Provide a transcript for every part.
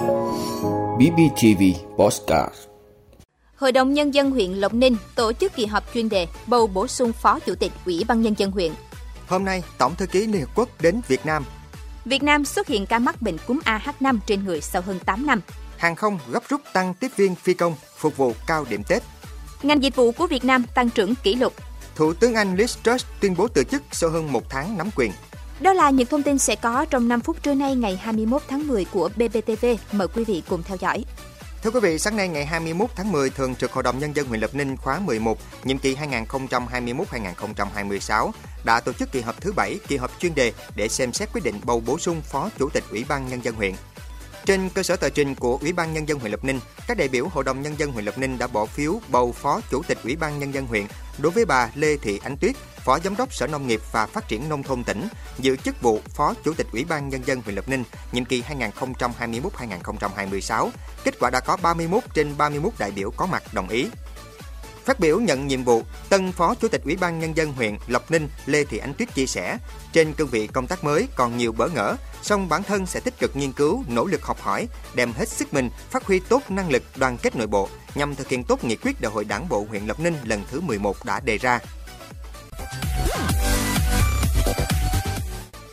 BBTV Postcard Hội đồng Nhân dân huyện Lộc Ninh tổ chức kỳ họp chuyên đề bầu bổ sung Phó Chủ tịch Ủy ban Nhân dân huyện. Hôm nay, Tổng thư ký Liên Hợp Quốc đến Việt Nam. Việt Nam xuất hiện ca mắc bệnh cúm AH5 trên người sau hơn 8 năm. Hàng không gấp rút tăng tiếp viên phi công phục vụ cao điểm Tết. Ngành dịch vụ của Việt Nam tăng trưởng kỷ lục. Thủ tướng Anh Liz Truss tuyên bố từ chức sau hơn một tháng nắm quyền. Đó là những thông tin sẽ có trong 5 phút trưa nay ngày 21 tháng 10 của BBTV. Mời quý vị cùng theo dõi. Thưa quý vị, sáng nay ngày 21 tháng 10, Thường trực Hội đồng Nhân dân huyện Lập Ninh khóa 11, nhiệm kỳ 2021-2026 đã tổ chức kỳ họp thứ 7, kỳ họp chuyên đề để xem xét quyết định bầu bổ sung Phó Chủ tịch Ủy ban Nhân dân huyện. Trên cơ sở tờ trình của Ủy ban Nhân dân huyện Lập Ninh, các đại biểu Hội đồng Nhân dân huyện Lập Ninh đã bỏ phiếu bầu Phó Chủ tịch Ủy ban Nhân dân huyện đối với bà Lê Thị Ánh Tuyết, Phó Giám đốc Sở Nông nghiệp và Phát triển Nông thôn tỉnh, giữ chức vụ Phó Chủ tịch Ủy ban Nhân dân huyện Lập Ninh, nhiệm kỳ 2021-2026. Kết quả đã có 31 trên 31 đại biểu có mặt đồng ý. Phát biểu nhận nhiệm vụ, tân Phó Chủ tịch Ủy ban Nhân dân huyện Lộc Ninh Lê Thị Ánh Tuyết chia sẻ, trên cương vị công tác mới còn nhiều bỡ ngỡ, song bản thân sẽ tích cực nghiên cứu, nỗ lực học hỏi, đem hết sức mình phát huy tốt năng lực đoàn kết nội bộ nhằm thực hiện tốt nghị quyết Đại hội Đảng bộ huyện Lộc Ninh lần thứ 11 đã đề ra.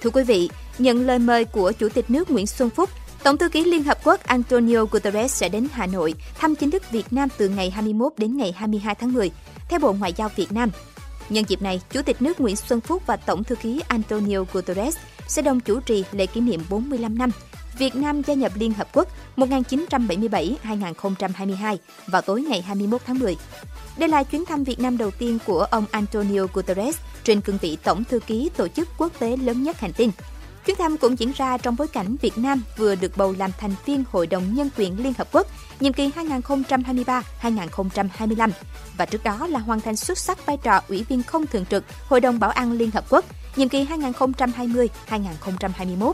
Thưa quý vị, nhận lời mời của Chủ tịch nước Nguyễn Xuân Phúc, Tổng thư ký Liên Hợp Quốc Antonio Guterres sẽ đến Hà Nội thăm chính thức Việt Nam từ ngày 21 đến ngày 22 tháng 10, theo Bộ Ngoại giao Việt Nam. Nhân dịp này, Chủ tịch nước Nguyễn Xuân Phúc và Tổng thư ký Antonio Guterres sẽ đồng chủ trì lễ kỷ niệm 45 năm Việt Nam gia nhập Liên Hợp Quốc 1977-2022 vào tối ngày 21 tháng 10. Đây là chuyến thăm Việt Nam đầu tiên của ông Antonio Guterres trên cương vị Tổng thư ký tổ chức quốc tế lớn nhất hành tinh. Chuyến thăm cũng diễn ra trong bối cảnh Việt Nam vừa được bầu làm thành viên Hội đồng Nhân quyền Liên Hợp Quốc nhiệm kỳ 2023-2025 và trước đó là hoàn thành xuất sắc vai trò Ủy viên không thường trực Hội đồng Bảo an Liên Hợp Quốc nhiệm kỳ 2020-2021.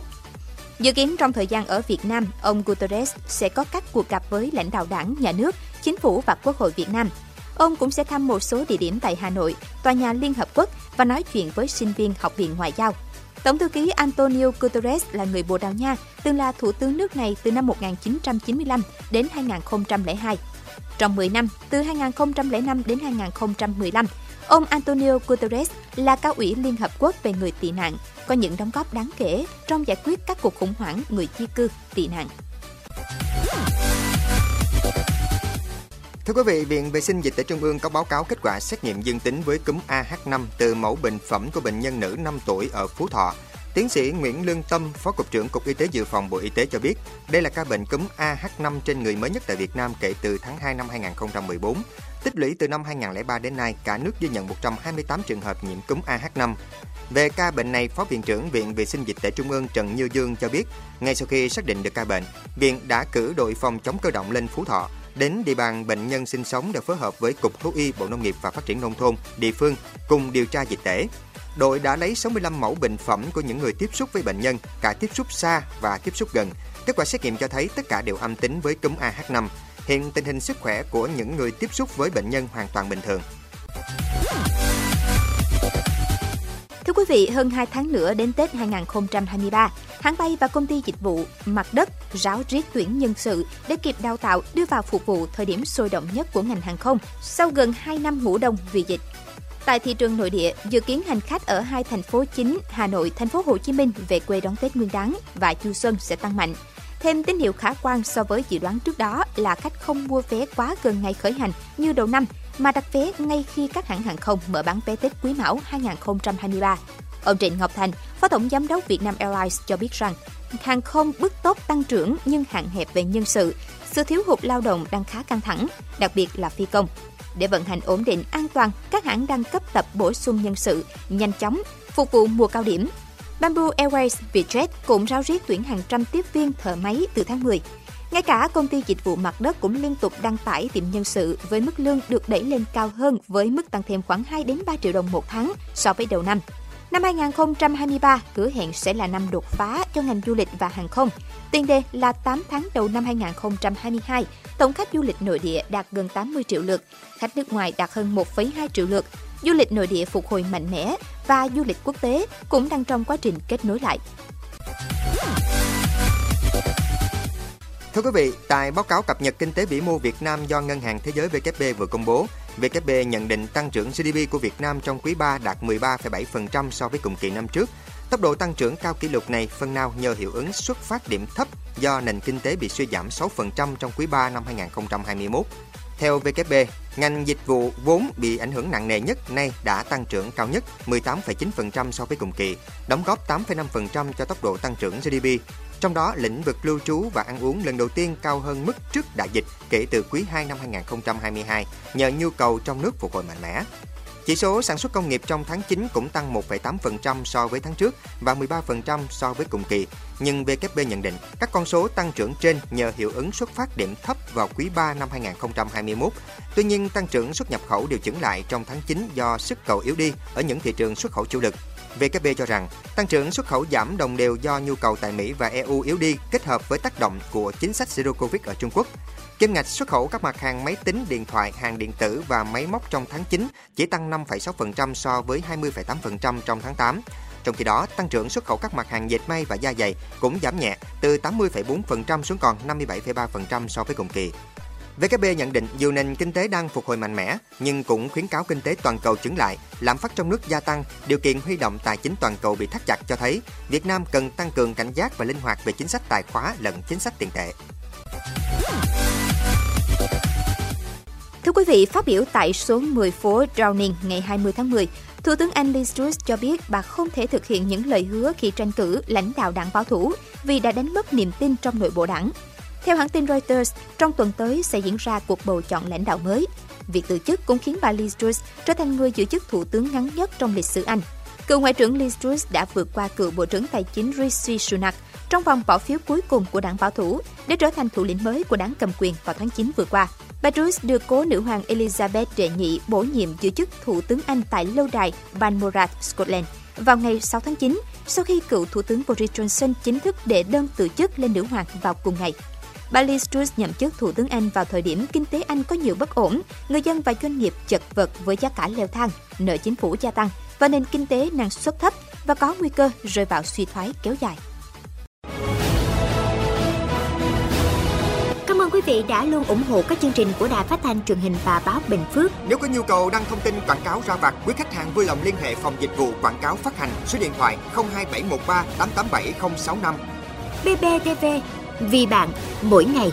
Dự kiến trong thời gian ở Việt Nam, ông Guterres sẽ có các cuộc gặp với lãnh đạo đảng, nhà nước, chính phủ và Quốc hội Việt Nam. Ông cũng sẽ thăm một số địa điểm tại Hà Nội, tòa nhà Liên Hợp Quốc và nói chuyện với sinh viên Học viện Ngoại giao. Tổng thư ký Antonio Guterres là người Bồ Đào Nha, từng là thủ tướng nước này từ năm 1995 đến 2002. Trong 10 năm, từ 2005 đến 2015, ông Antonio Guterres là cao ủy Liên Hợp Quốc về người tị nạn, có những đóng góp đáng kể trong giải quyết các cuộc khủng hoảng người di cư, tị nạn. Thưa quý vị, Viện Vệ sinh Dịch tễ Trung ương có báo cáo kết quả xét nghiệm dương tính với cúm AH5 từ mẫu bệnh phẩm của bệnh nhân nữ 5 tuổi ở Phú Thọ. Tiến sĩ Nguyễn Lương Tâm, Phó Cục trưởng Cục Y tế Dự phòng Bộ Y tế cho biết, đây là ca bệnh cúm AH5 trên người mới nhất tại Việt Nam kể từ tháng 2 năm 2014. Tích lũy từ năm 2003 đến nay, cả nước ghi nhận 128 trường hợp nhiễm cúm AH5. Về ca bệnh này, Phó Viện trưởng Viện Vệ sinh Dịch tễ Trung ương Trần Như Dương cho biết, ngay sau khi xác định được ca bệnh, Viện đã cử đội phòng chống cơ động lên Phú Thọ đến địa bàn bệnh nhân sinh sống để phối hợp với Cục Thú y Bộ Nông nghiệp và Phát triển Nông thôn, địa phương cùng điều tra dịch tễ. Đội đã lấy 65 mẫu bệnh phẩm của những người tiếp xúc với bệnh nhân, cả tiếp xúc xa và tiếp xúc gần. Kết quả xét nghiệm cho thấy tất cả đều âm tính với cúm AH5. Hiện tình hình sức khỏe của những người tiếp xúc với bệnh nhân hoàn toàn bình thường. Thưa quý vị, hơn 2 tháng nữa đến Tết 2023, hãng bay và công ty dịch vụ mặt đất ráo riết tuyển nhân sự để kịp đào tạo đưa vào phục vụ thời điểm sôi động nhất của ngành hàng không sau gần 2 năm ngủ đông vì dịch. Tại thị trường nội địa, dự kiến hành khách ở hai thành phố chính Hà Nội, thành phố Hồ Chí Minh về quê đón Tết Nguyên đán và du xuân sẽ tăng mạnh. Thêm tín hiệu khả quan so với dự đoán trước đó là khách không mua vé quá gần ngày khởi hành như đầu năm mà đặt vé ngay khi các hãng hàng không mở bán vé Tết Quý Mão 2023. Ông Trịnh Ngọc Thành, Phó Tổng Giám đốc Vietnam Airlines cho biết rằng, hàng không bước tốt tăng trưởng nhưng hạn hẹp về nhân sự, sự thiếu hụt lao động đang khá căng thẳng, đặc biệt là phi công. Để vận hành ổn định, an toàn, các hãng đang cấp tập bổ sung nhân sự, nhanh chóng, phục vụ mùa cao điểm. Bamboo Airways Vietjet cũng ráo riết tuyển hàng trăm tiếp viên thợ máy từ tháng 10. Ngay cả công ty dịch vụ mặt đất cũng liên tục đăng tải tìm nhân sự với mức lương được đẩy lên cao hơn với mức tăng thêm khoảng 2 đến 3 triệu đồng một tháng so với đầu năm. Năm 2023 hứa hẹn sẽ là năm đột phá cho ngành du lịch và hàng không. Tiền đề là 8 tháng đầu năm 2022, tổng khách du lịch nội địa đạt gần 80 triệu lượt, khách nước ngoài đạt hơn 1,2 triệu lượt. Du lịch nội địa phục hồi mạnh mẽ và du lịch quốc tế cũng đang trong quá trình kết nối lại. Thưa quý vị, tại báo cáo cập nhật kinh tế vĩ mô Việt Nam do Ngân hàng Thế giới WB vừa công bố, WB nhận định tăng trưởng GDP của Việt Nam trong quý 3 đạt 13,7% so với cùng kỳ năm trước. Tốc độ tăng trưởng cao kỷ lục này phần nào nhờ hiệu ứng xuất phát điểm thấp do nền kinh tế bị suy giảm 6% trong quý 3 năm 2021. Theo VKB, ngành dịch vụ vốn bị ảnh hưởng nặng nề nhất nay đã tăng trưởng cao nhất 18,9% so với cùng kỳ, đóng góp 8,5% cho tốc độ tăng trưởng GDP. Trong đó, lĩnh vực lưu trú và ăn uống lần đầu tiên cao hơn mức trước đại dịch kể từ quý 2 năm 2022 nhờ nhu cầu trong nước phục hồi mạnh mẽ. Chỉ số sản xuất công nghiệp trong tháng 9 cũng tăng 1,8% so với tháng trước và 13% so với cùng kỳ. Nhưng VKB nhận định các con số tăng trưởng trên nhờ hiệu ứng xuất phát điểm thấp vào quý 3 năm 2021. Tuy nhiên, tăng trưởng xuất nhập khẩu điều chỉnh lại trong tháng 9 do sức cầu yếu đi ở những thị trường xuất khẩu chủ lực. VKB cho rằng tăng trưởng xuất khẩu giảm đồng đều do nhu cầu tại Mỹ và EU yếu đi kết hợp với tác động của chính sách Zero Covid ở Trung Quốc. Kim ngạch xuất khẩu các mặt hàng máy tính, điện thoại, hàng điện tử và máy móc trong tháng 9 chỉ tăng 5,6% so với 20,8% trong tháng 8. Trong khi đó, tăng trưởng xuất khẩu các mặt hàng dệt may và da giày cũng giảm nhẹ từ 80,4% xuống còn 57,3% so với cùng kỳ. VKB nhận định dù nền kinh tế đang phục hồi mạnh mẽ, nhưng cũng khuyến cáo kinh tế toàn cầu chứng lại, lạm phát trong nước gia tăng, điều kiện huy động tài chính toàn cầu bị thắt chặt cho thấy Việt Nam cần tăng cường cảnh giác và linh hoạt về chính sách tài khóa lẫn chính sách tiền tệ. Thưa quý vị, phát biểu tại số 10 phố Downing ngày 20 tháng 10, Thủ tướng Anh Liz Truss cho biết bà không thể thực hiện những lời hứa khi tranh cử lãnh đạo đảng bảo thủ vì đã đánh mất niềm tin trong nội bộ đảng. Theo hãng tin Reuters, trong tuần tới sẽ diễn ra cuộc bầu chọn lãnh đạo mới. Việc từ chức cũng khiến bà Liz Truss trở thành người giữ chức thủ tướng ngắn nhất trong lịch sử Anh. Cựu Ngoại trưởng Liz Truss đã vượt qua cựu Bộ trưởng Tài chính Rishi Sunak trong vòng bỏ phiếu cuối cùng của đảng bảo thủ để trở thành thủ lĩnh mới của đảng cầm quyền vào tháng 9 vừa qua. Bà Truss được cố nữ hoàng Elizabeth đệ nhị bổ nhiệm giữ chức thủ tướng Anh tại lâu đài Balmoral, Scotland vào ngày 6 tháng 9 sau khi cựu thủ tướng Boris Johnson chính thức đệ đơn từ chức lên nữ hoàng vào cùng ngày. Bà Liz Truss nhậm chức Thủ tướng Anh vào thời điểm kinh tế Anh có nhiều bất ổn, người dân và doanh nghiệp chật vật với giá cả leo thang, nợ chính phủ gia tăng và nền kinh tế năng suất thấp và có nguy cơ rơi vào suy thoái kéo dài. Cảm ơn quý vị đã luôn ủng hộ các chương trình của Đài Phát thanh truyền hình và báo Bình Phước. Nếu có nhu cầu đăng thông tin quảng cáo ra vặt, quý khách hàng vui lòng liên hệ phòng dịch vụ quảng cáo phát hành số điện thoại 02713 887065. BBTV vì bạn mỗi ngày.